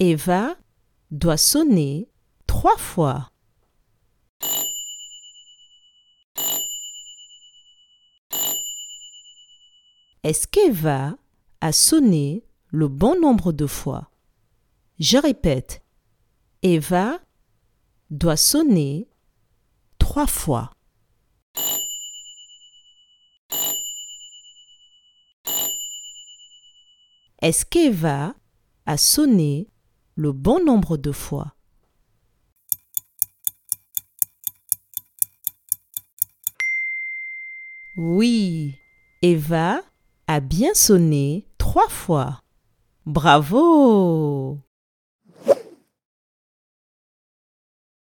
Eva doit sonner trois fois. Est-ce qu'Eva a sonné le bon nombre de fois? Je répète. Eva doit sonner trois fois. Est-ce qu'Eva a sonné le bon nombre de fois Oui, Eva a bien sonné trois fois. Bravo